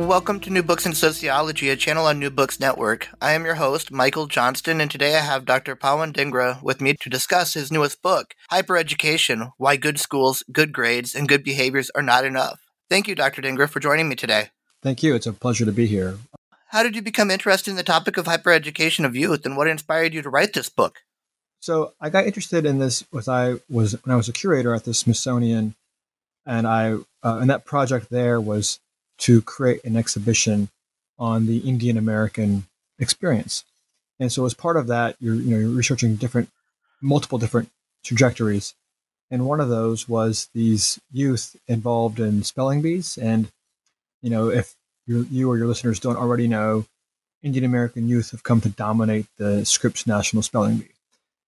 Welcome to New Books in Sociology, a channel on New Books Network. I am your host, Michael Johnston, and today I have Dr. Pawan Dhingra with me to discuss his newest book, Hypereducation Why Good Schools, Good Grades, and Good Behaviors Are Not Enough. Thank you, Dr. Dhingra, for joining me today. Thank you. It's a pleasure to be here. How did you become interested in the topic of hypereducation of youth, and what inspired you to write this book? So I got interested in this when I was when I was a curator at the Smithsonian, and I uh, and that project there was to create an exhibition on the Indian American experience. And so as part of that, you're you know you're researching different multiple different trajectories. And one of those was these youth involved in spelling bees. And you know, if you or your listeners don't already know, Indian American youth have come to dominate the Scripps National Spelling Bee.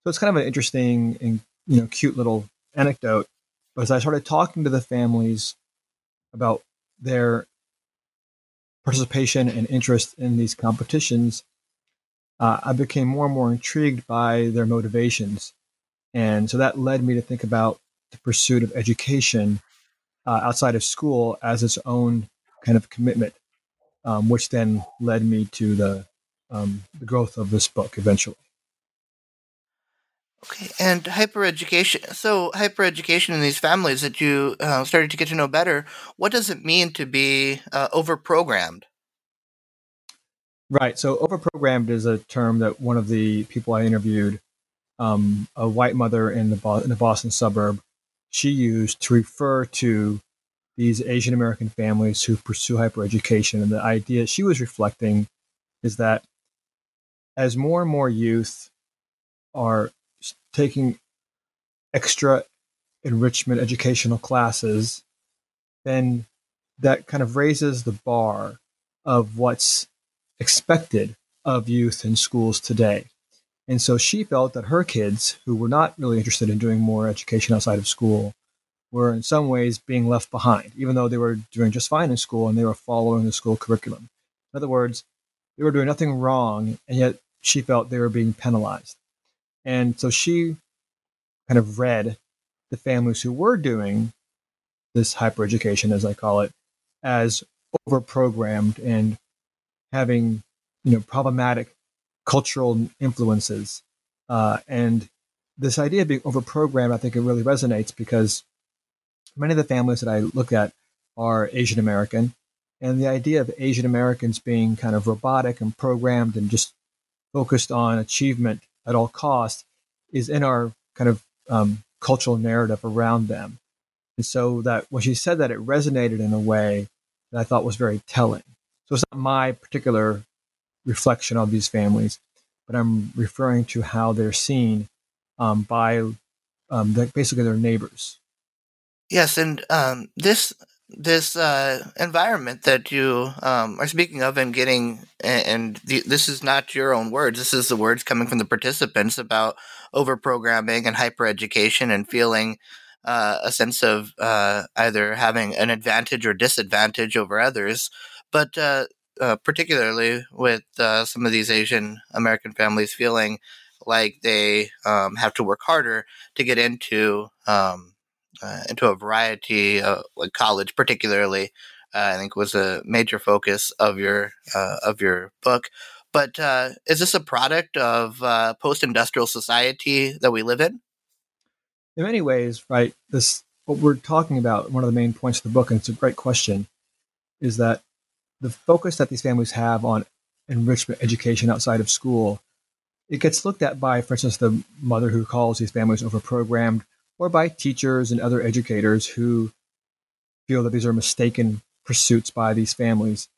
So it's kind of an interesting and you know cute little anecdote. But as I started talking to the families about their participation and interest in these competitions, uh, I became more and more intrigued by their motivations. And so that led me to think about the pursuit of education uh, outside of school as its own kind of commitment, um, which then led me to the, um, the growth of this book eventually. Okay, and hypereducation. So, hypereducation in these families that you uh, started to get to know better, what does it mean to be uh, overprogrammed? Right. So, overprogrammed is a term that one of the people I interviewed, um, a white mother in the, Bo- in the Boston suburb, she used to refer to these Asian American families who pursue hypereducation. And the idea she was reflecting is that as more and more youth are taking extra enrichment educational classes, then that kind of raises the bar of what's expected of youth in schools today. And so she felt that her kids, who were not really interested in doing more education outside of school, were in some ways being left behind, even though they were doing just fine in school and they were following the school curriculum. In other words, they were doing nothing wrong, and yet she felt they were being penalized. And so she kind of read the families who were doing this hypereducation, as I call it, as overprogrammed and having you know problematic cultural influences. Uh, and this idea of being overprogrammed, I think it really resonates because many of the families that I look at are Asian American. And the idea of Asian Americans being kind of robotic and programmed and just focused on achievement at all cost is in our kind of um, cultural narrative around them. And so that when she said that, it resonated in a way that I thought was very telling. So it's not my particular reflection of these families, but I'm referring to how they're seen um, by um, the, basically their neighbors. Yes, and um, this this uh, environment that you um, are speaking of and getting, and the, this is not your own words. This is the words coming from the participants about over programming and hyper education and feeling uh, a sense of uh, either having an advantage or disadvantage over others. But uh, uh particularly with uh, some of these Asian American families feeling like they um, have to work harder to get into um, uh, into a variety of like college, particularly. Uh, I think was a major focus of your uh, of your book. But is this a product of post-industrial society that we live in? in many ways, right, this what we're talking about, one of the main points of the book, and it's a great question, is that the focus that these families have on enrichment education outside of school, it gets looked at by, for instance, the mother who calls these families overprogrammed, or by teachers and other educators who feel that these are mistaken pursuits by these families.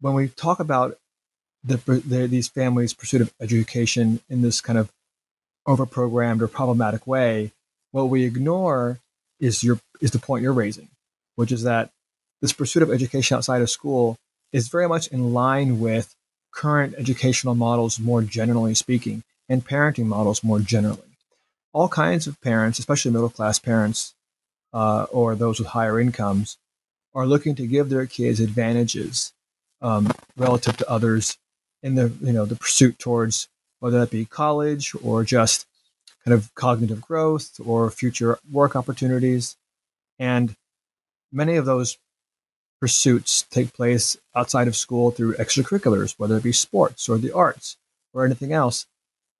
When we talk about the, the, these families' pursuit of education in this kind of overprogrammed or problematic way, what we ignore is your is the point you're raising, which is that this pursuit of education outside of school is very much in line with current educational models more generally speaking and parenting models more generally. All kinds of parents, especially middle class parents uh, or those with higher incomes, are looking to give their kids advantages um, relative to others in the you know the pursuit towards whether that be college or just kind of cognitive growth or future work opportunities. And many of those pursuits take place outside of school through extracurriculars, whether it be sports or the arts or anything else,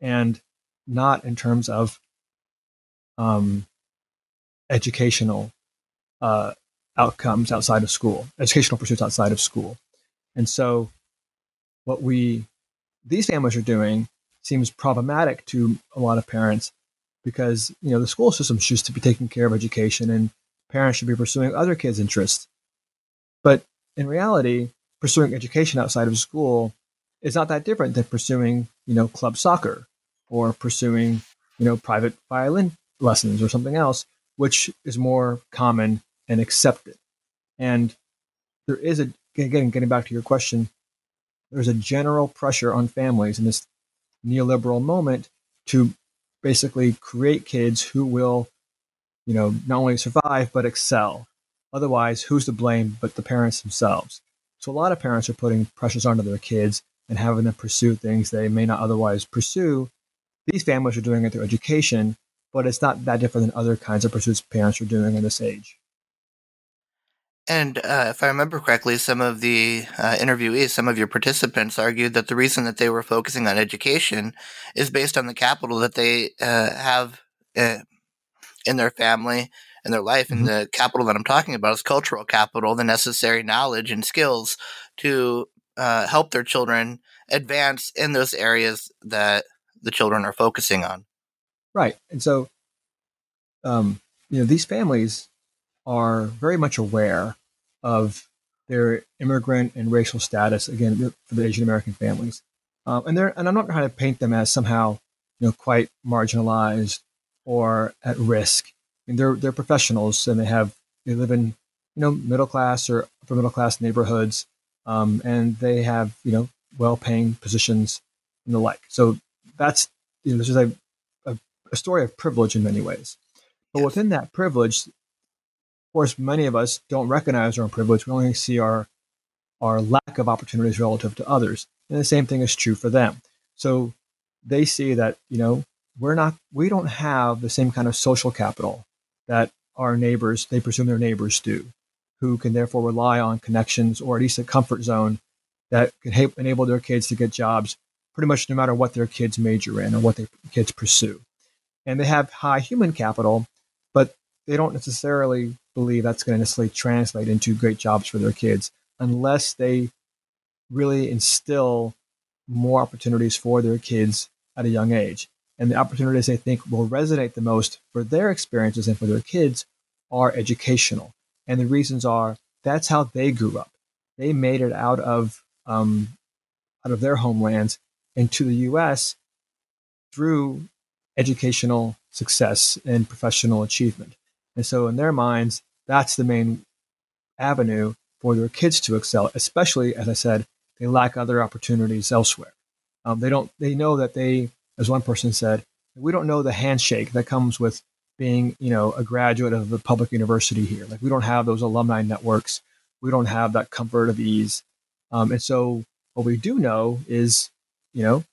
and not in terms of um, educational uh, outcomes outside of school, educational pursuits outside of school. And so, what we these families are doing seems problematic to a lot of parents because you know the school system should be taking care of education and parents should be pursuing other kids' interests. But in reality, pursuing education outside of school is not that different than pursuing, you know, club soccer or pursuing, you know, private violin lessons or something else, which is more common and accepted. And there is a again getting back to your question, there's a general pressure on families in this neoliberal moment to basically create kids who will, you know, not only survive but excel. Otherwise, who's to blame but the parents themselves? So a lot of parents are putting pressures onto their kids and having them pursue things they may not otherwise pursue. These families are doing it through education, but it's not that different than other kinds of pursuits parents are doing in this age. And uh, if I remember correctly, some of the uh, interviewees, some of your participants argued that the reason that they were focusing on education is based on the capital that they uh, have uh, in their family and their life. Mm-hmm. And the capital that I'm talking about is cultural capital, the necessary knowledge and skills to uh, help their children advance in those areas that the children are focusing on. Right. And so, um, you know, these families are very much aware of their immigrant and racial status again for the Asian American families, um, and they're and I'm not trying to paint them as somehow you know quite marginalized or at risk. I mean, they're they're professionals and they have they live in you know middle class or upper middle class neighborhoods, um, and they have you know well paying positions and the like. So that's you know this is a, a, story of privilege in many ways. But yes. within that privilege, of course, many of us don't recognize our own privilege. We only see our our lack of opportunities relative to others. And the same thing is true for them. So they see that, you know, we're not we don't have the same kind of social capital that our neighbors, they presume their neighbors do, who can therefore rely on connections or at least a comfort zone that can ha- enable their kids to get jobs pretty much no matter what their kids major in or what their kids pursue. And they have high human capital, but they don't necessarily believe that's going to necessarily translate into great jobs for their kids unless they really instill more opportunities for their kids at a young age. And the opportunities they think will resonate the most for their experiences and for their kids are educational. And the reasons are that's how they grew up. They made it out of um, out of their homelands into the U.S. through educational success and professional achievement. And so, in their minds, that's the main avenue for their kids to excel, especially, as I said, they lack other opportunities elsewhere. Um, they don't, they know that they, as one person said, we don't know the handshake that comes with being, you know, a graduate of the public university here. Like we don't have those alumni networks. We don't have that comfort of ease. Um, and so what we do know is, you know,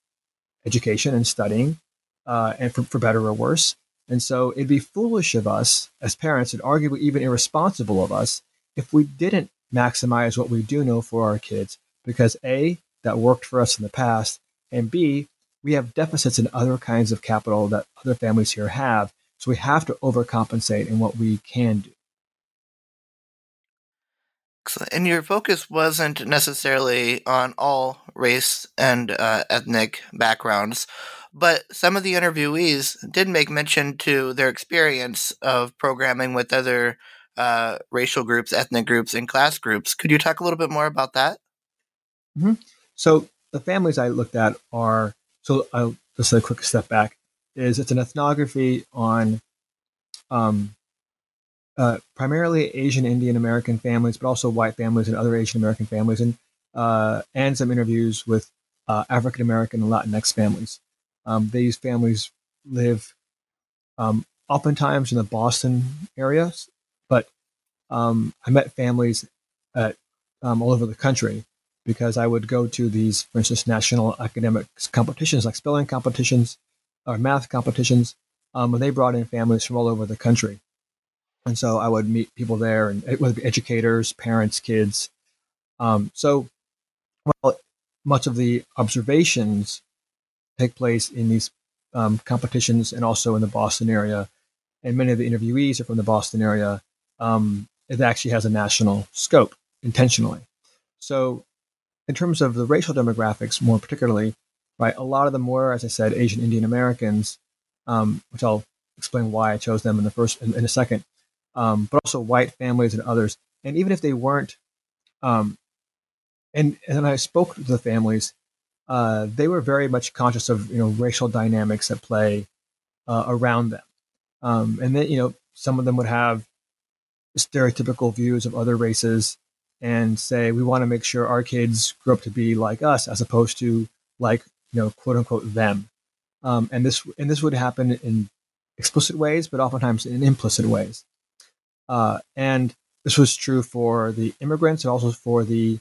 education and studying, uh, and for, for better or worse. And so it'd be foolish of us as parents and arguably even irresponsible of us if we didn't maximize what we do know for our kids because A, that worked for us in the past, and B, we have deficits in other kinds of capital that other families here have. So we have to overcompensate in what we can do. And your focus wasn't necessarily on all race and uh, ethnic backgrounds, but some of the interviewees did make mention to their experience of programming with other uh, racial groups, ethnic groups, and class groups. Could you talk a little bit more about that? Mm-hmm. So the families I looked at are so I'll just a quick step back. Is it's an ethnography on um, uh, primarily Asian Indian American families, but also white families and other Asian American families, and uh, and some interviews with uh, African American and Latinx families. Um, these families live um, oftentimes in the Boston area, but um, I met families at um, all over the country because I would go to these, for instance, national academic competitions like spelling competitions or math competitions. Um, they brought in families from all over the country. And so I would meet people there, and it would be educators, parents, kids. Um, so, well, much of the observations take place in these um, competitions and also in the Boston area. And many of the interviewees are from the Boston area. Um, it actually has a national scope intentionally. So in terms of the racial demographics, more particularly, right, a lot of them were, as I said, Asian Indian Americans, um, which I'll explain why I chose them in the first in, in a second, um, but also white families and others. And even if they weren't, um, and and I spoke to the families, uh, they were very much conscious of you know racial dynamics at play uh, around them, um, and then you know some of them would have stereotypical views of other races and say we want to make sure our kids grow up to be like us as opposed to like you know quote unquote them. Um, and this and this would happen in explicit ways but oftentimes in implicit ways. Uh, and this was true for the immigrants and also for the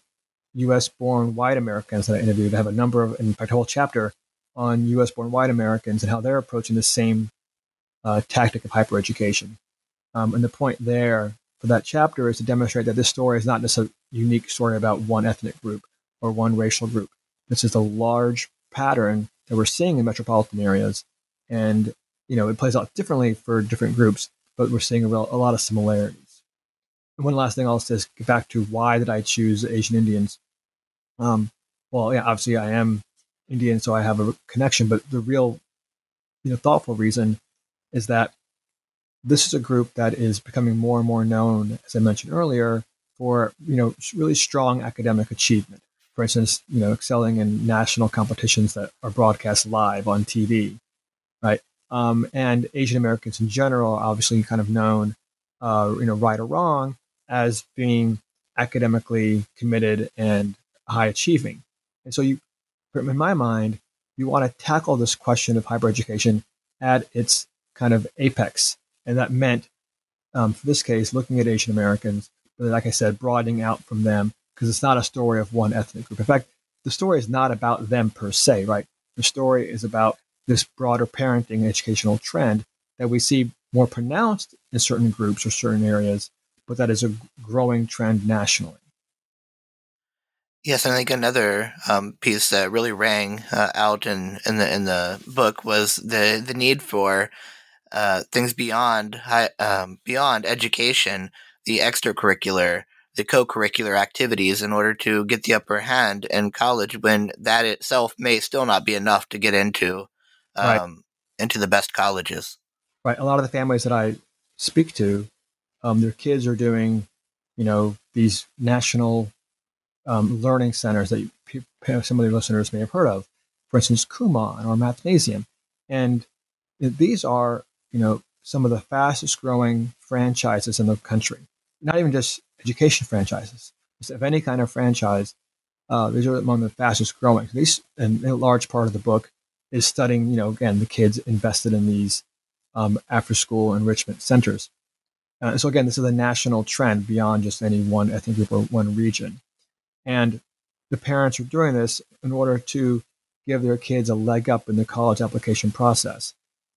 us born white americans that i interviewed i have a number of in fact a whole chapter on us born white americans and how they're approaching the same uh, tactic of hypereducation um, and the point there for that chapter is to demonstrate that this story is not just a unique story about one ethnic group or one racial group. This is a large pattern that we're seeing in metropolitan areas, and you know it plays out differently for different groups, but we're seeing a, real, a lot of similarities. One last thing I'll say is get back to why did I choose Asian Indians? Um, well, yeah, obviously I am Indian, so I have a connection, but the real, you know, thoughtful reason is that this is a group that is becoming more and more known, as I mentioned earlier, for you know really strong academic achievement. For instance, you know, excelling in national competitions that are broadcast live on TV, right? Um, and Asian Americans in general obviously kind of known, uh, you know, right or wrong, as being academically committed and high achieving. And so, you, in my mind, you want to tackle this question of hybrid hypereducation at its kind of apex and that meant, um, for this case, looking at Asian Americans, but like I said, broadening out from them because it's not a story of one ethnic group. In fact, the story is not about them per se, right? The story is about this broader parenting educational trend that we see more pronounced in certain groups or certain areas, but that is a growing trend nationally. Yes, and I think another um, piece that really rang uh, out in, in the in the book was the the need for uh, things beyond high, um, beyond education, the extracurricular, the co-curricular activities, in order to get the upper hand in college, when that itself may still not be enough to get into um, right. into the best colleges. Right. A lot of the families that I speak to, um, their kids are doing, you know, these national um, learning centers that you, some of the listeners may have heard of. For instance, Kumon or Mathnasium, and these are you know, some of the fastest growing franchises in the country. Not even just education franchises, just of any kind of franchise. Uh, these are among the fastest growing. These, and a large part of the book is studying, you know, again, the kids invested in these um, after school enrichment centers. Uh, so again, this is a national trend beyond just any one ethnic group or one region. And the parents are doing this in order to give their kids a leg up in the college application process.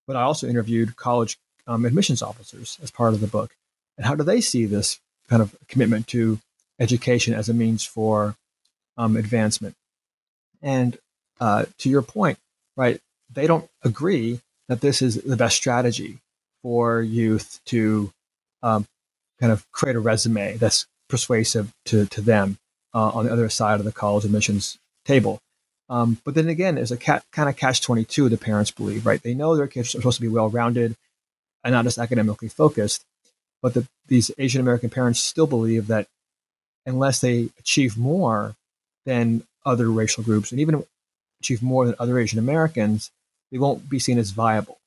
But I also interviewed college um, admissions officers as part of the book. And how do they see this kind of commitment to education as a means for um, advancement? And uh, to your point, right, they don't agree that this is the best strategy for youth to um, kind of create a resume that's persuasive to, to them uh, on the other side of the college admissions table. Um, but then again, there's a cat, kind of catch 22, the parents believe, right? They know their kids are supposed to be well rounded and not just academically focused. But the, these Asian American parents still believe that unless they achieve more than other racial groups and even achieve more than other Asian Americans, they won't be seen as viable.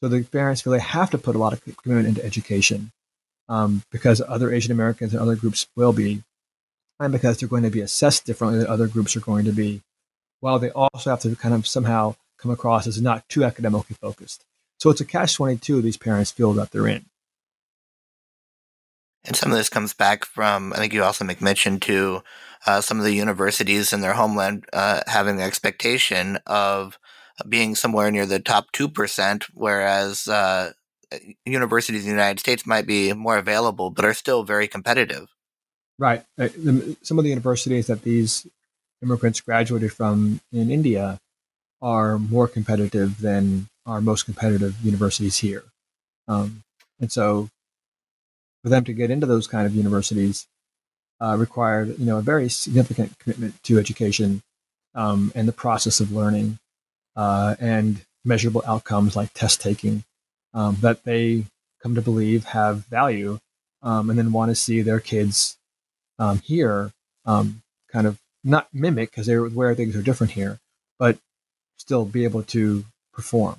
So the parents feel they have to put a lot of commitment into education um, because other Asian Americans and other groups will be, and because they're going to be assessed differently than other groups are going to be, while they also have to kind of somehow come across as not too academically focused. So it's a catch 22 these parents feel that they're in. And some of this comes back from, I think you also make mention to uh, some of the universities in their homeland uh, having the expectation of being somewhere near the top 2%, whereas uh, universities in the United States might be more available, but are still very competitive. Right. Uh, some of the universities that these immigrants graduated from in India are more competitive than our most competitive universities here. Um, and so for them to get into those kind of universities uh, required, you know, a very significant commitment to education um, and the process of learning uh, and measurable outcomes like test taking um, that they come to believe have value um, and then want to see their kids um, here um, kind of not mimic because they're where things are different here, but still be able to perform.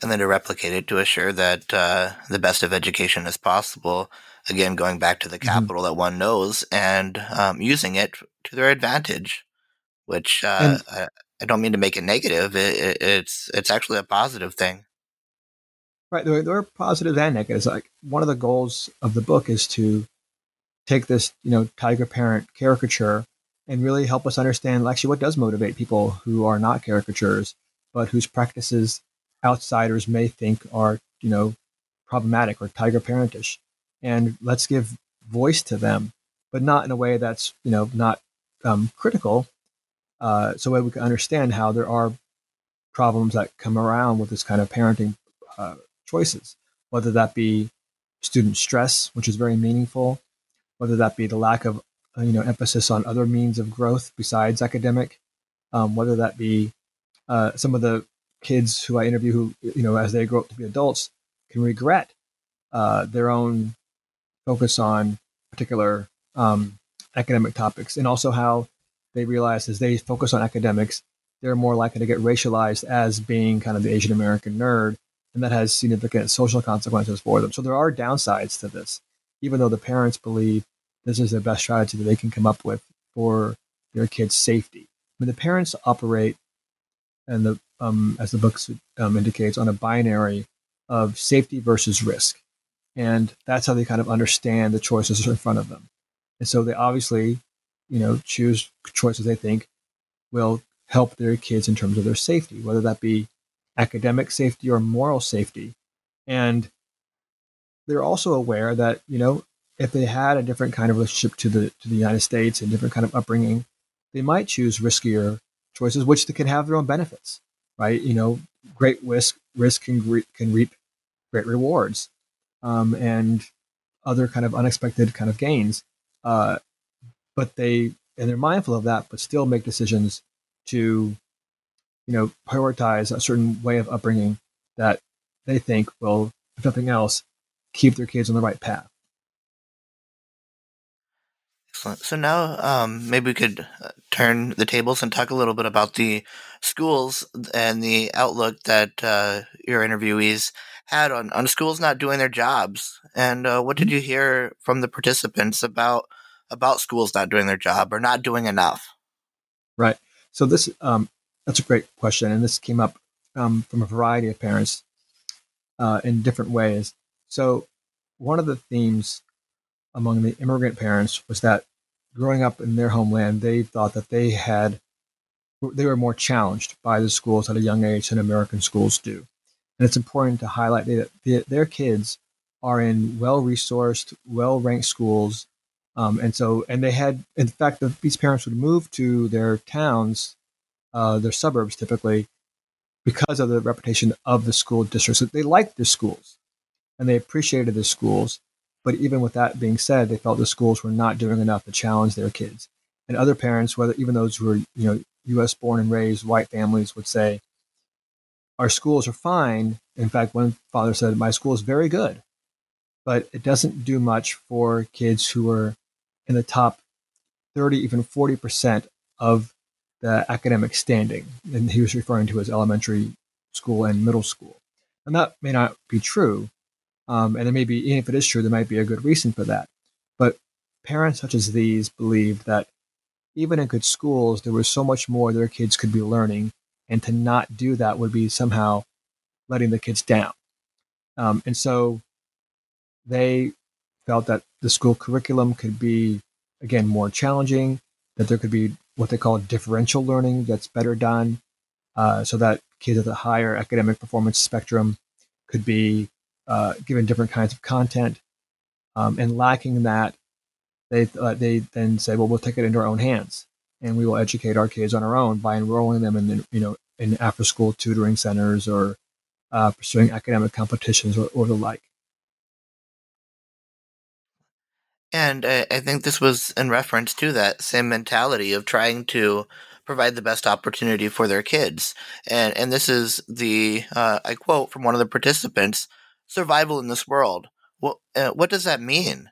And then to replicate it to assure that uh, the best of education is possible. Again, going back to the mm-hmm. capital mm-hmm. that one knows and um, using it to their advantage, which uh, and, I don't mean to make it negative. It, it, it's it's actually a positive thing. Right. There, there are positives and negatives. Like one of the goals of the book is to take this, you know, tiger parent caricature and really help us understand actually what does motivate people who are not caricatures, but whose practices outsiders may think are, you know, problematic or tiger parentish. And let's give voice to them, but not in a way that's, you know, not um, critical, uh, so that we can understand how there are problems that come around with this kind of parenting uh, choices, whether that be student stress, which is very meaningful, whether that be the lack of uh, you know emphasis on other means of growth besides academic, um, whether that be uh, some of the kids who I interview who you know as they grow up to be adults can regret uh, their own focus on particular um, academic topics, and also how they realize as they focus on academics, they're more likely to get racialized as being kind of the Asian American nerd, and that has significant social consequences for them. So there are downsides to this, even though the parents believe this is the best strategy that they can come up with for their kids' safety. I the parents operate, and the um, as the book um, indicates, on a binary of safety versus risk, and that's how they kind of understand the choices in front of them. And so they obviously you know, choose choices they think will help their kids in terms of their safety, whether that be academic safety or moral safety. And they're also aware that, you know, if they had a different kind of relationship to the to the United States and different kind of upbringing, they might choose riskier choices, which can have their own benefits, right? You know, great risk risk can can reap great rewards, um, and other kind of unexpected kind of gains. Uh, but they and they're mindful of that, but still make decisions to, you know, prioritize a certain way of upbringing that they think will, if nothing else, keep their kids on the right path. Excellent. So now um, maybe we could uh, turn the tables and talk a little bit about the schools and the outlook that uh, your interviewees had on, on schools not doing their jobs. And uh, what did mm-hmm. you hear from the participants about about schools not doing their job or not doing enough? Right. So this um, that's a great question, and this came up um, from a variety of parents uh, in different ways. So, one of the themes among the immigrant parents was that growing up in their homeland, they thought that they had they were more challenged by the schools at a young age than American schools do. And it's important to highlight that their kids are in well resourced, well ranked schools. Um, and so, and they had, in fact, the, these parents would move to their towns, uh, their suburbs typically, because of the reputation of the school districts. So they liked the schools and they appreciated the schools. But even with that being said, they felt the schools were not doing enough to challenge their kids. And other parents, whether even those who were, you know, U.S. born and raised white families would say, our schools are fine. In fact, one father said, my school is very good, but it doesn't do much for kids who are in the top 30, even 40% of the academic standing. And he was referring to as elementary school and middle school. And that may not be true. Um, and it may be, even if it is true, there might be a good reason for that. But parents such as these believed that even in good schools, there was so much more their kids could be learning, and to not do that would be somehow letting the kids down. Um, and so they felt that the school curriculum could be, again, more challenging, that there could be what they call differential learning that's better done, uh, so that kids at the higher academic performance spectrum could be uh, given different kinds of content. Um, and lacking that, they uh, they then say, well, we'll take it into our own hands, and we will educate our kids on our own by enrolling them in you know in after school tutoring centers or uh, pursuing academic competitions or, or the like. And I, I think this was in reference to that same mentality of trying to provide the best opportunity for their kids. And and this is the uh, I quote from one of the participants: "Survival in this world. What uh, what does that mean?"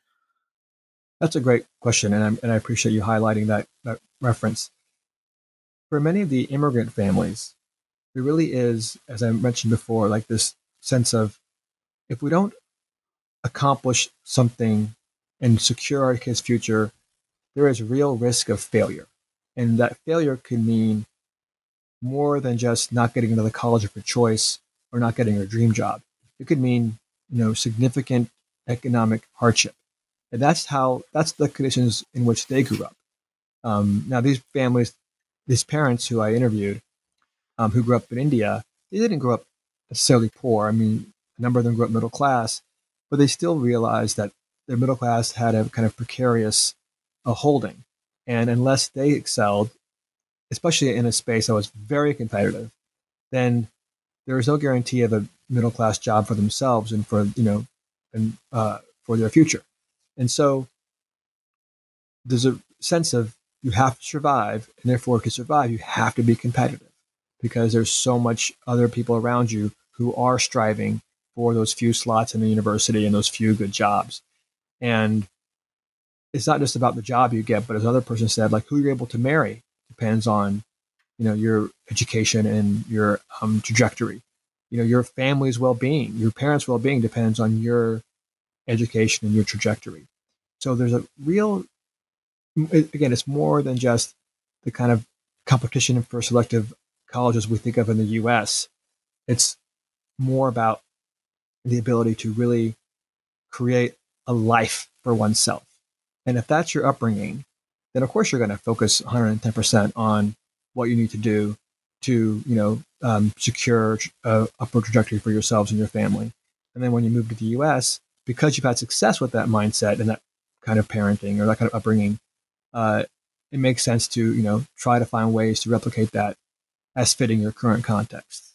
That's a great question, and, i and I appreciate you highlighting that, that reference. For many of the immigrant families, there really is, as I mentioned before, like this sense of if we don't accomplish something and secure our kids' future, there is real risk of failure. And that failure can mean more than just not getting into the college of your choice or not getting your dream job. It could mean, you know, significant economic hardship. And that's how, that's the conditions in which they grew up. Um, now, these families, these parents who I interviewed, um, who grew up in India, they didn't grow up necessarily poor. I mean, a number of them grew up middle class, but they still realized that their middle class had a kind of precarious uh, holding. And unless they excelled, especially in a space that was very competitive, then there was no guarantee of a middle class job for themselves and for, you know, and uh, for their future. And so there's a sense of you have to survive, and therefore, to survive, you have to be competitive because there's so much other people around you who are striving for those few slots in the university and those few good jobs. And it's not just about the job you get, but as another person said, like who you're able to marry depends on, you know, your education and your um, trajectory. You know, your family's well-being, your parents' well-being depends on your education and your trajectory. So there's a real, again, it's more than just the kind of competition for selective colleges we think of in the U.S. It's more about the ability to really create a life for oneself. And if that's your upbringing, then of course you're going to focus 110% on what you need to do to, you know, um, secure a upward trajectory for yourselves and your family. And then when you move to the U.S., because you've had success with that mindset and that kind of parenting or that kind of upbringing, uh, it makes sense to, you know, try to find ways to replicate that as fitting your current context.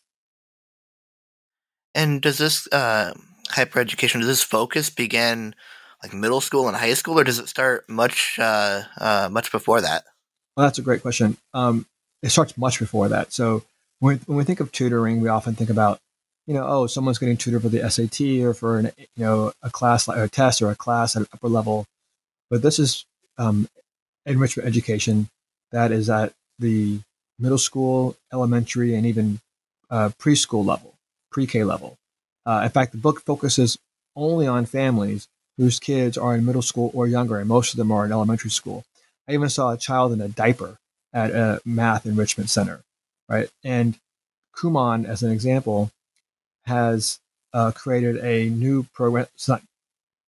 And does this uh, hypereducation, does this focus begin like middle school and high school, or does it start much uh, uh, much before that? Well, that's a great question. Um, it starts much before that. So when we, when we think of tutoring, we often think about, you know, oh, someone's getting tutored for the SAT or for an, you know, a class like a test or a class at an upper level. But this is um, enrichment education that is at the middle school, elementary, and even uh, preschool level, pre-K level. Uh, in fact, the book focuses only on families whose kids are in middle school or younger, and most of them are in elementary school. I even saw a child in a diaper at a math enrichment center, right? And Kumon, as an example, has uh, created a new program. It's not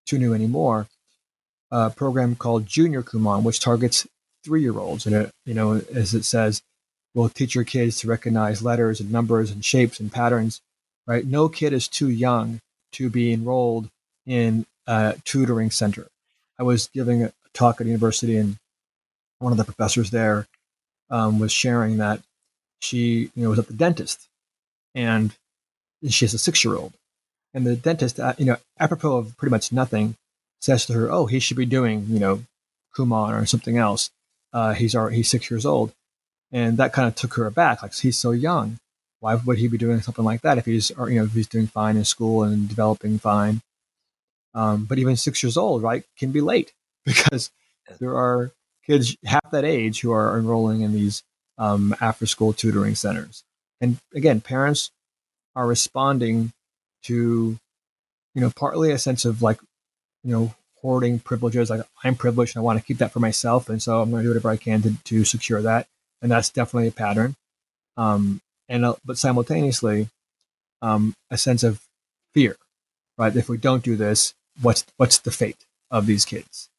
too new anymore. A program called Junior Kumon, which targets three-year-olds, and it, you know, as it says, will teach your kids to recognize letters and numbers and shapes and patterns. Right? No kid is too young to be enrolled in a tutoring center. I was giving a talk at a university, and one of the professors there um, was sharing that she, you know, was at the dentist, and she has a six-year-old, and the dentist, uh, you know, apropos of pretty much nothing, says to her, "Oh, he should be doing, you know, Kumon or something else. Uh, he's already, he's six years old," and that kind of took her aback. Like he's so young, why would he be doing something like that if he's, or, you know, if he's doing fine in school and developing fine? Um, but even six years old, right, can be late because there are kids half that age who are enrolling in these um, after-school tutoring centers. And again, parents are responding to, you know, partly a sense of like, you know, hoarding privileges. Like I'm privileged and I want to keep that for myself, and so I'm going to do whatever I can to, to secure that. And that's definitely a pattern. Um, and uh, but simultaneously, um, a sense of fear, right? If we don't do this, what's what's the fate of these kids?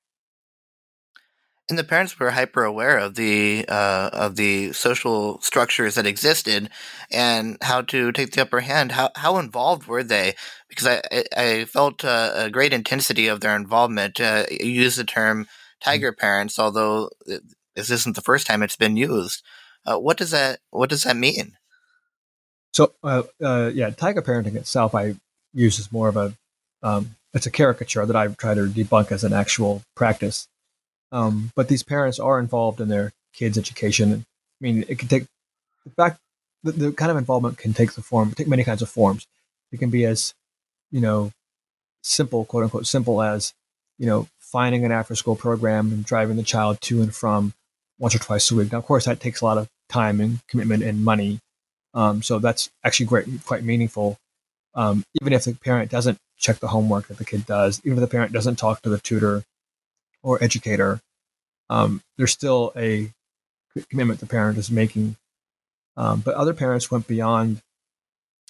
and the parents were hyper aware of the uh, of the social structures that existed and how to take the upper hand. How how involved were they? Because I I felt uh, a great intensity of their involvement. Uh, you use the term tiger parents, although this isn't the first time it's been used. Uh, what does that What does that mean? So uh, uh, yeah, tiger parenting itself, I use as more of a um, it's a caricature that I try to debunk as an actual practice. Um, but these parents are involved in their kids' education. I mean, it can take, the fact, the, the kind of involvement can take the form, take many kinds of forms. It can be as, you know, simple, quote unquote, simple as, you know, finding an after school program and driving the child to and from once or twice a week. Now, of course, that takes a lot of time and commitment and money. Um, so that's actually great, quite meaningful. Um, even if the parent doesn't check the homework that the kid does, even if the parent doesn't talk to the tutor or educator, um, there's still a commitment the parent is making. Um, but other parents went beyond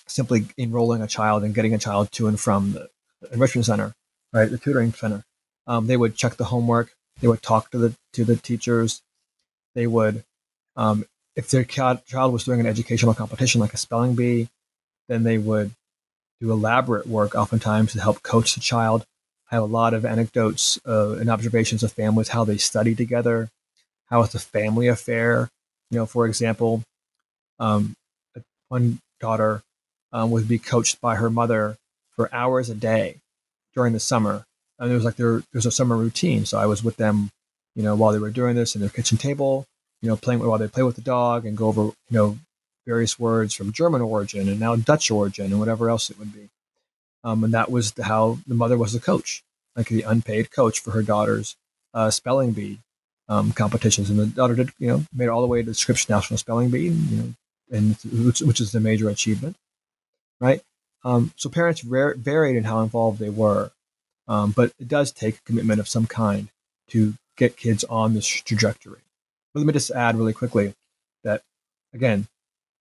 simply enrolling a child and getting a child to and from the enrichment center, right, the tutoring center. Um, they would check the homework. They would talk to the to the teachers. They would, um, if their child was doing an educational competition like a spelling bee, then they would do elaborate work, oftentimes to help coach the child I have a lot of anecdotes uh, and observations of families, how they study together, how it's a family affair. You know, for example, um, one daughter um, would be coached by her mother for hours a day during the summer. And it was like there, was a summer routine. So I was with them, you know, while they were doing this in their kitchen table, you know, playing while they play with the dog and go over, you know, various words from German origin and now Dutch origin and whatever else it would be. Um, and that was how the mother was the coach, like the unpaid coach for her daughter's uh, spelling bee um, competitions. And the daughter did, you know, made all the way to the Scripps National Spelling Bee, you know, and which, which is the major achievement, right? Um, so parents varied in how involved they were, um, but it does take a commitment of some kind to get kids on this trajectory. But let me just add really quickly that again,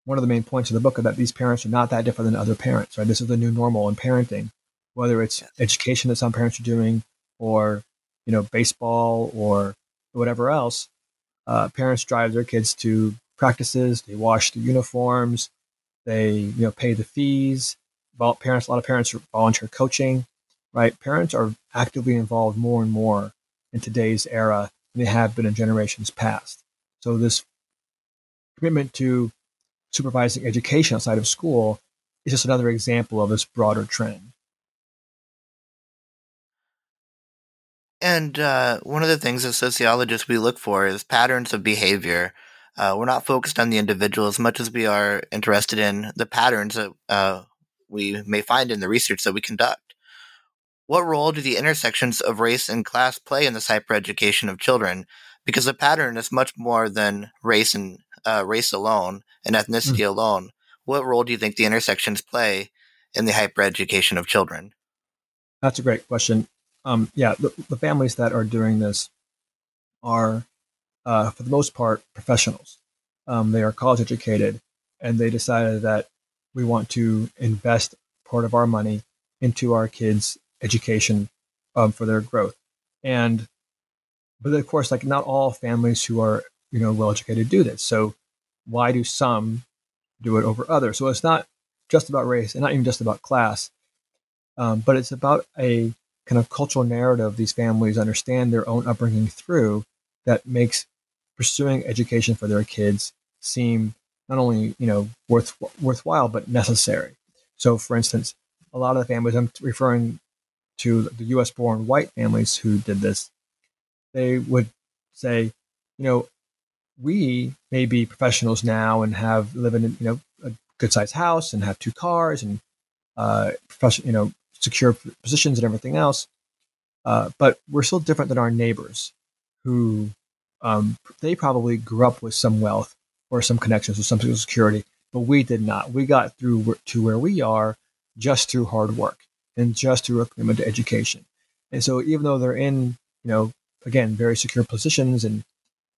one of the main points of the book is that these parents are not that different than other parents, right? This is the new normal in parenting, whether it's education that some parents are doing or, you know, baseball or whatever else. Uh, parents drive their kids to practices, they wash the uniforms, they, you know, pay the fees. Parents, a lot of parents are volunteer coaching, right? Parents are actively involved more and more in today's era than they have been in generations past. So this commitment to supervising education outside of school is just another example of this broader trend. And uh, one of the things as sociologists we look for is patterns of behavior. Uh, we're not focused on the individual as much as we are interested in the patterns that uh, we may find in the research that we conduct. What role do the intersections of race and class play in the hypereducation of children? Because the pattern is much more than race and uh, race alone and ethnicity mm. alone, what role do you think the intersections play in the hypereducation of children? That's a great question. Um, yeah, the, the, families that are doing this are, uh, for the most part, professionals. Um, they are college educated and they decided that we want to invest part of our money into our kids' education um, for their growth. And but of course, like not all families who are you know well educated do this. So why do some do it over others? So it's not just about race and not even just about class, um, but it's about a kind of cultural narrative these families understand their own upbringing through that makes pursuing education for their kids seem not only you know worth worthwhile but necessary. So, for instance, a lot of the families I'm referring to the U.S. born white families who did this, they would say, you know, we may be professionals now and have live in you know a good sized house and have two cars and uh, profession, you know, secure positions and everything else. Uh, but we're still different than our neighbors, who um, they probably grew up with some wealth or some connections with some social security, but we did not. We got through to where we are just through hard work and just through a commitment to education. And so, even though they're in, you know, again, very secure positions and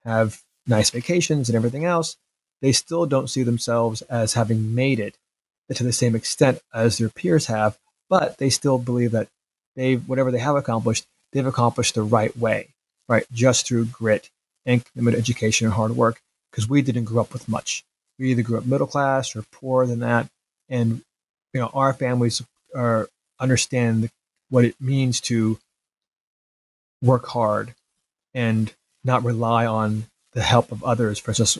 have nice vacations and everything else, they still don't see themselves as having made it to the same extent as their peers have, but they still believe that they whatever they have accomplished, they've accomplished the right way, right? Just through grit and committed education and hard work, because we didn't grow up with much. We either grew up middle class or poorer than that, and you know our families are understand what it means to work hard and not rely on the help of others, for instance,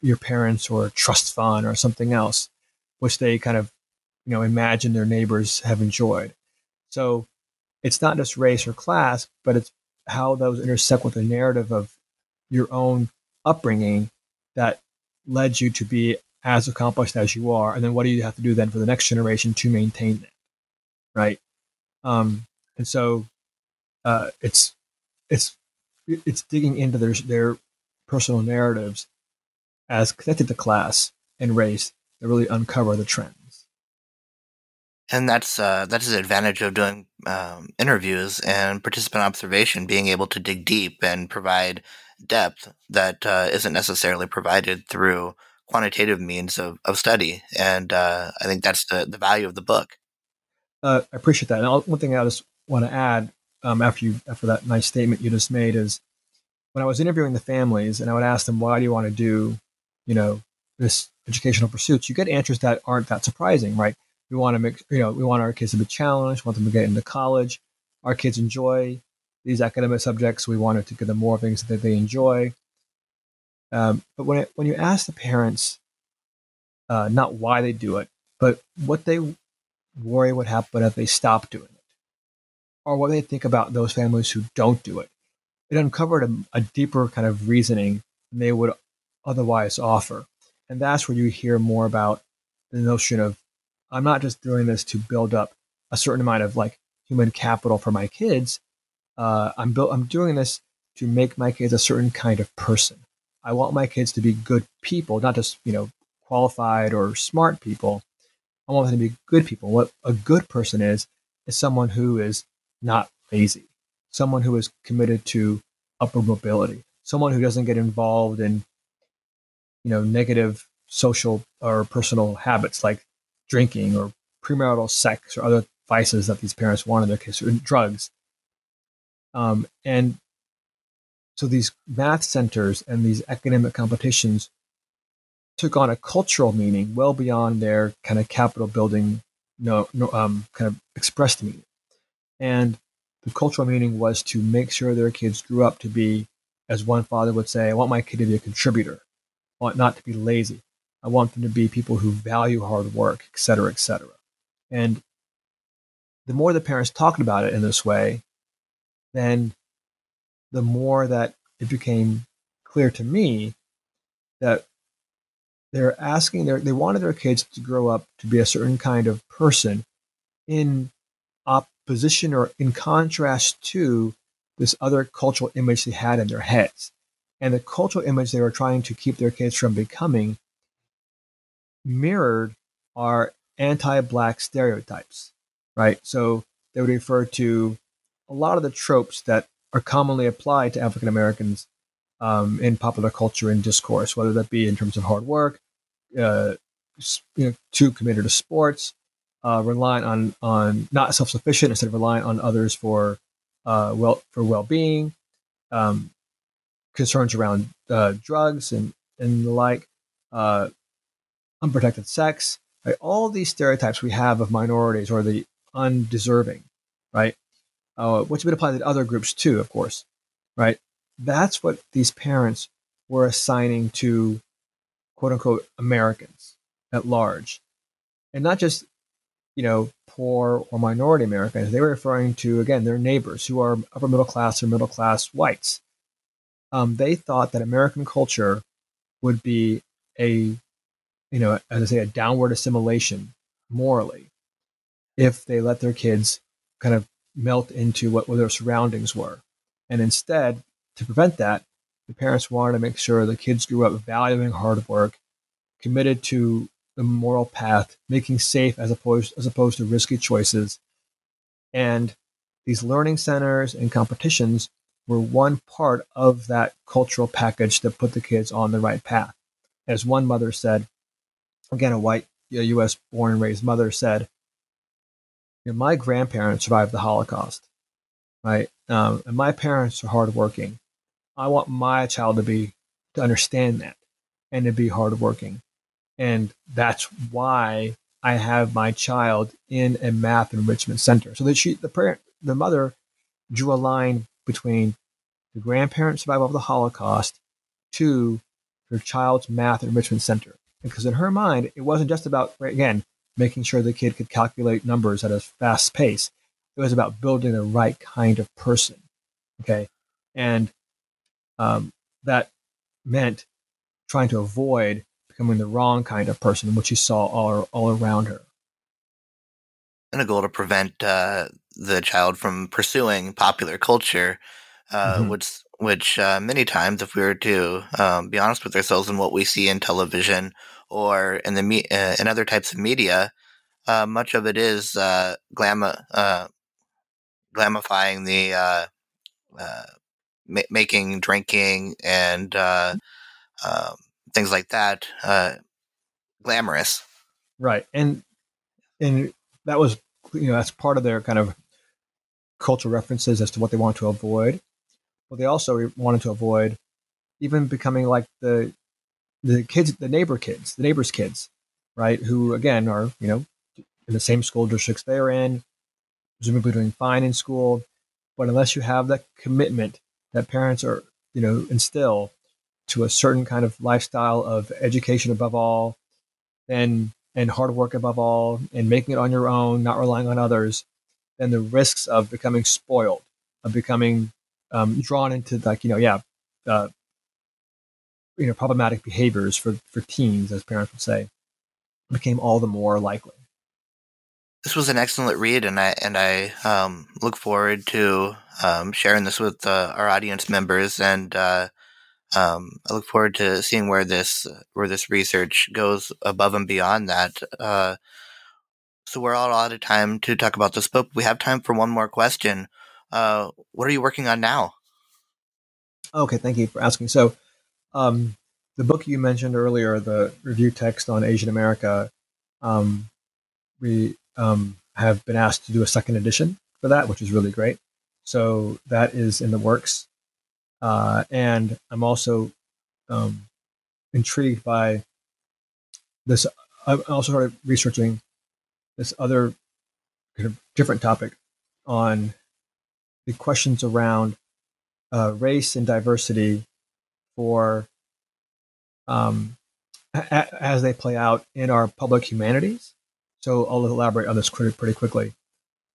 your parents or trust fund or something else, which they kind of, you know, imagine their neighbors have enjoyed. So it's not just race or class, but it's how those intersect with the narrative of your own upbringing that led you to be as accomplished as you are. And then what do you have to do then for the next generation to maintain that? Right. Um, and so uh, it's it's it's digging into their their personal narratives as connected to class and race to really uncover the trends. And that's uh, that's the advantage of doing um, interviews and participant observation, being able to dig deep and provide depth that uh, not necessarily provided through quantitative means of, of study. And uh, I think that's the, the value of the book. Uh, I appreciate that. And I'll, one thing I just want to add um, after you after that nice statement you just made is when I was interviewing the families and I would ask them, why do you want to do, you know, this educational pursuits? You get answers that aren't that surprising, right? We want to make, you know, we want our kids to be challenged, want them to get into college. Our kids enjoy these academic subjects. We wanted to give them more things that they enjoy. Um, but when it, when you ask the parents, uh, not why they do it, but what they worry what happen if they stop doing it, or what they think about those families who don't do it, it uncovered a, a deeper kind of reasoning than they would otherwise offer. And that's where you hear more about the notion of I'm not just doing this to build up a certain amount of like human capital for my kids. Uh, I'm built. I'm doing this to make my kids a certain kind of person. I want my kids to be good people, not just you know qualified or smart people. I want them to be good people. What a good person is is someone who is not lazy, someone who is committed to upward mobility, someone who doesn't get involved in, you know, negative social or personal habits like drinking or premarital sex or other vices that these parents want in their kids, or drugs. Um, and so these math centers and these academic competitions took on a cultural meaning well beyond their kind of capital building, no, no um, kind of expressed meaning. And the cultural meaning was to make sure their kids grew up to be, as one father would say, I want my kid to be a contributor. I want not to be lazy. I want them to be people who value hard work, et cetera, et cetera. And the more the parents talked about it in this way, then the more that it became clear to me that they're asking their they wanted their kids to grow up to be a certain kind of person in opposition or in contrast to this other cultural image they had in their heads. And the cultural image they were trying to keep their kids from becoming mirrored our anti black stereotypes, right? So they would refer to a lot of the tropes that are commonly applied to African Americans um, in popular culture and discourse, whether that be in terms of hard work, uh, you know, too committed to sports, uh, relying on on not self sufficient instead of relying on others for uh, well for well being, um, concerns around uh, drugs and and the like, uh, unprotected sex, right? All these stereotypes we have of minorities or the undeserving, right? Uh, which would apply to other groups too, of course, right? That's what these parents were assigning to quote unquote Americans at large. And not just, you know, poor or minority Americans. They were referring to, again, their neighbors who are upper middle class or middle class whites. Um, they thought that American culture would be a, you know, as I say, a downward assimilation morally if they let their kids kind of melt into what, what their surroundings were. And instead, to prevent that, the parents wanted to make sure the kids grew up valuing hard work, committed to the moral path, making safe as opposed as opposed to risky choices. And these learning centers and competitions were one part of that cultural package that put the kids on the right path. As one mother said, again, a white U.S. born and raised mother said, my grandparents survived the Holocaust, right? Um, and my parents are hardworking. I want my child to be to understand that and to be hardworking, and that's why I have my child in a math enrichment center. So that she, the parent, the mother, drew a line between the grandparents' survival of the Holocaust to her child's math enrichment center. Because in her mind, it wasn't just about again making sure the kid could calculate numbers at a fast pace. It was about building the right kind of person. Okay. And um, that meant trying to avoid becoming the wrong kind of person, which you saw all, all around her. And a goal to prevent uh, the child from pursuing popular culture, uh, mm-hmm. which which uh, many times, if we were to um, be honest with ourselves in what we see in television or in the me- uh, in other types of media, uh, much of it is uh, glam- uh, glamifying the uh, uh, ma- making drinking and uh, um, things like that glamorous. Right, and and that was you know that's part of their kind of cultural references as to what they want to avoid. But they also wanted to avoid even becoming like the the kids, the neighbor kids, the neighbors' kids, right? Who again are you know in the same school districts they're in, presumably doing fine in school. But unless you have that commitment that parents are you know instill to a certain kind of lifestyle of education above all, and and hard work above all, and making it on your own, not relying on others, then the risks of becoming spoiled, of becoming um, drawn into like you know yeah uh, you know problematic behaviors for for teens, as parents would say, became all the more likely. This was an excellent read, and I and I um, look forward to um, sharing this with uh, our audience members, and uh, um, I look forward to seeing where this where this research goes above and beyond that. Uh, so we're all out of time to talk about this book. We have time for one more question. Uh, what are you working on now? Okay, thank you for asking. So um, the book you mentioned earlier, the review text on Asian America, um, we um, have been asked to do a second edition for that, which is really great. So that is in the works. Uh, and I'm also um, intrigued by this. I also started researching this other kind of different topic on the questions around uh, race and diversity for um, a- as they play out in our public humanities. So I'll elaborate on this pretty, quickly,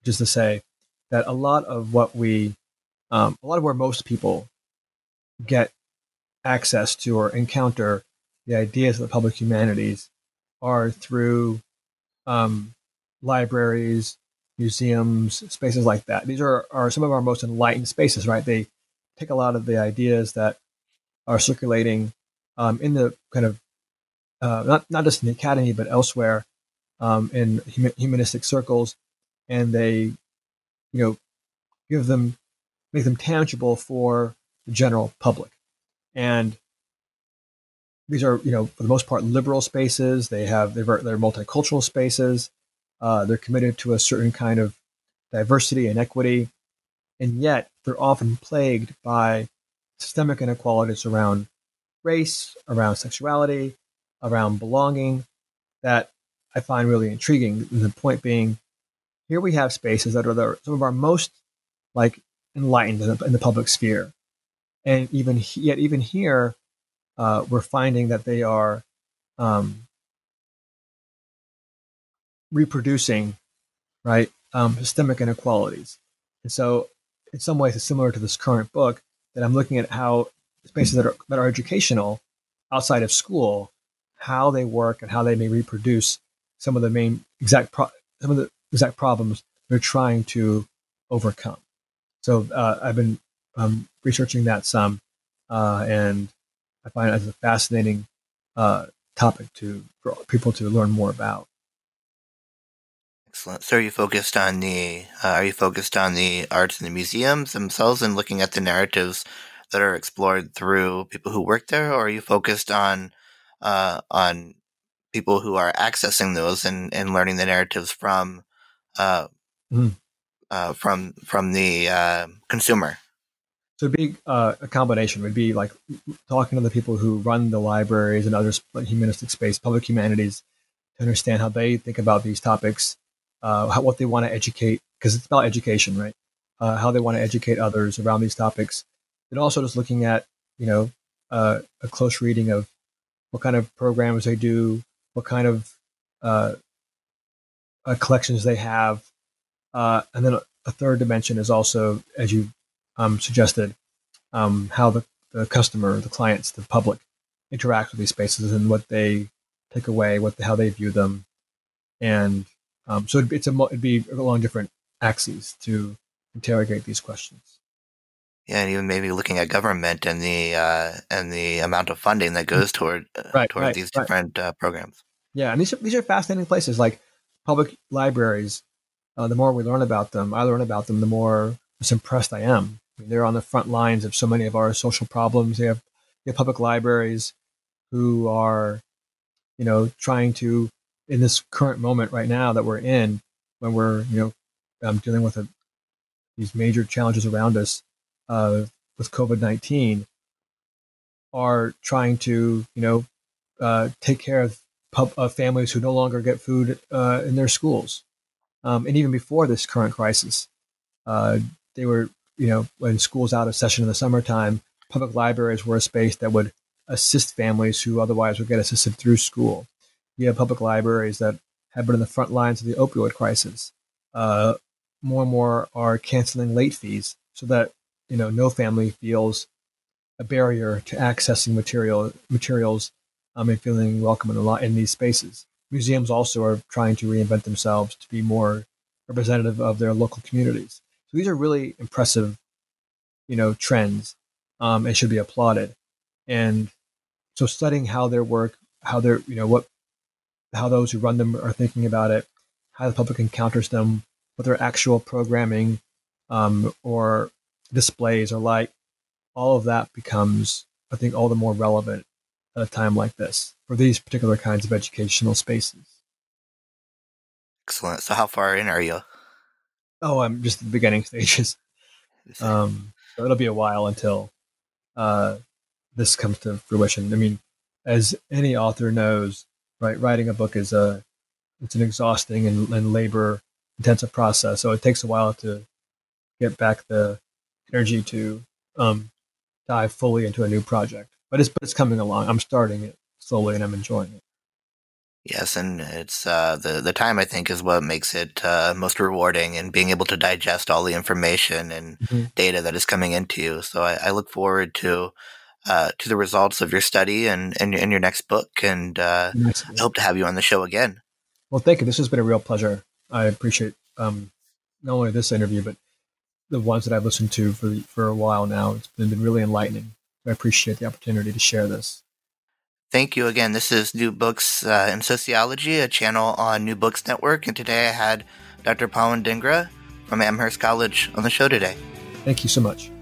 just to say that a lot of what we, um, a lot of where most people get access to or encounter the ideas of the public humanities are through um, libraries, museums, spaces like that. These are, are some of our most enlightened spaces, right? They take a lot of the ideas that are circulating um, in the kind of uh, not not just in the academy but elsewhere um, in humanistic circles, and they you know give them make them tangible for the general public, and these are, you know, for the most part, liberal spaces. They have they're, they're multicultural spaces. Uh, they're committed to a certain kind of diversity and equity, and yet they're often plagued by systemic inequalities around race, around sexuality, around belonging that I find really intriguing. The point being, here we have spaces that are the, some of our most like enlightened in the, in the public sphere, and even yet even here, uh, we're finding that they are um, reproducing right um, systemic inequalities. And so, in some ways, it's similar to this current book that I'm looking at how spaces that are that are educational outside of school, how they work and how they may reproduce some of the main exact pro- some of the exact problems they're trying to overcome. So uh, I've been um, researching that some, uh, and I find it as a fascinating uh, topic to for people to learn more about. Excellent. So, are you focused on the uh, are you focused on the arts and the museums themselves and looking at the narratives that are explored through people who work there, or are you focused on uh, on people who are accessing those and, and learning the narratives from uh, mm. from from the uh, consumer? So it'd be uh, a combination. It would be like talking to the people who run the libraries and other humanistic space, public humanities, to understand how they think about these topics, uh, how, what they want to educate, because it's about education, right? Uh, how they want to educate others around these topics. And also just looking at, you know, uh, a close reading of what kind of programs they do, what kind of uh, uh, collections they have. and then a third dimension is also, as you um, suggested um, how the, the customer, the clients, the public interact with these spaces and what they take away, what the, how they view them, and um, so it'd, it's a it'd be along different axes to interrogate these questions. Yeah, and even maybe looking at government and the uh, and the amount of funding that goes toward uh, right, toward right, these different right. uh, programs. Yeah, and these are, these are fascinating places like public libraries. Uh, the more we learn about them, I learn about them, the more impressed I am I mean, they're on the front lines of so many of our social problems. They have, they have public libraries who are, you know, trying to, in this current moment right now that we're in, when we're, you know, um, dealing with a, these major challenges around us uh, with COVID 19, are trying to, you know, uh, take care of, pub, of families who no longer get food uh, in their schools. Um, and even before this current crisis, uh, they were you know, when school's out of session in the summertime, public libraries were a space that would assist families who otherwise would get assisted through school. You have public libraries that have been in the front lines of the opioid crisis. Uh, more and more are canceling late fees so that you know no family feels a barrier to accessing material materials um, and feeling welcome in, a lot, in these spaces. Museums also are trying to reinvent themselves to be more representative of their local communities. So these are really impressive, you know, trends, um, and should be applauded. And so studying how their work, how they're, you know, what, how those who run them are thinking about it, how the public encounters them, what their actual programming um, or displays are like, all of that becomes, I think, all the more relevant at a time like this for these particular kinds of educational spaces. Excellent. So, how far in are you? Oh, I'm just at the beginning stages. Um, so it'll be a while until uh, this comes to fruition. I mean, as any author knows, right, writing a book is a it's an exhausting and, and labor intensive process. So it takes a while to get back the energy to um, dive fully into a new project. But it's but it's coming along. I'm starting it slowly and I'm enjoying it. Yes, and it's uh, the the time I think is what makes it uh, most rewarding, and being able to digest all the information and mm-hmm. data that is coming into you. So I, I look forward to uh, to the results of your study and and, and your next book, and uh, I hope to have you on the show again. Well, thank you. This has been a real pleasure. I appreciate um, not only this interview, but the ones that I've listened to for for a while now. It's been, been really enlightening. I appreciate the opportunity to share this. Thank you again. This is New Books uh, in Sociology, a channel on New Books Network, and today I had Dr. Pawan Dhingra from Amherst College on the show today. Thank you so much.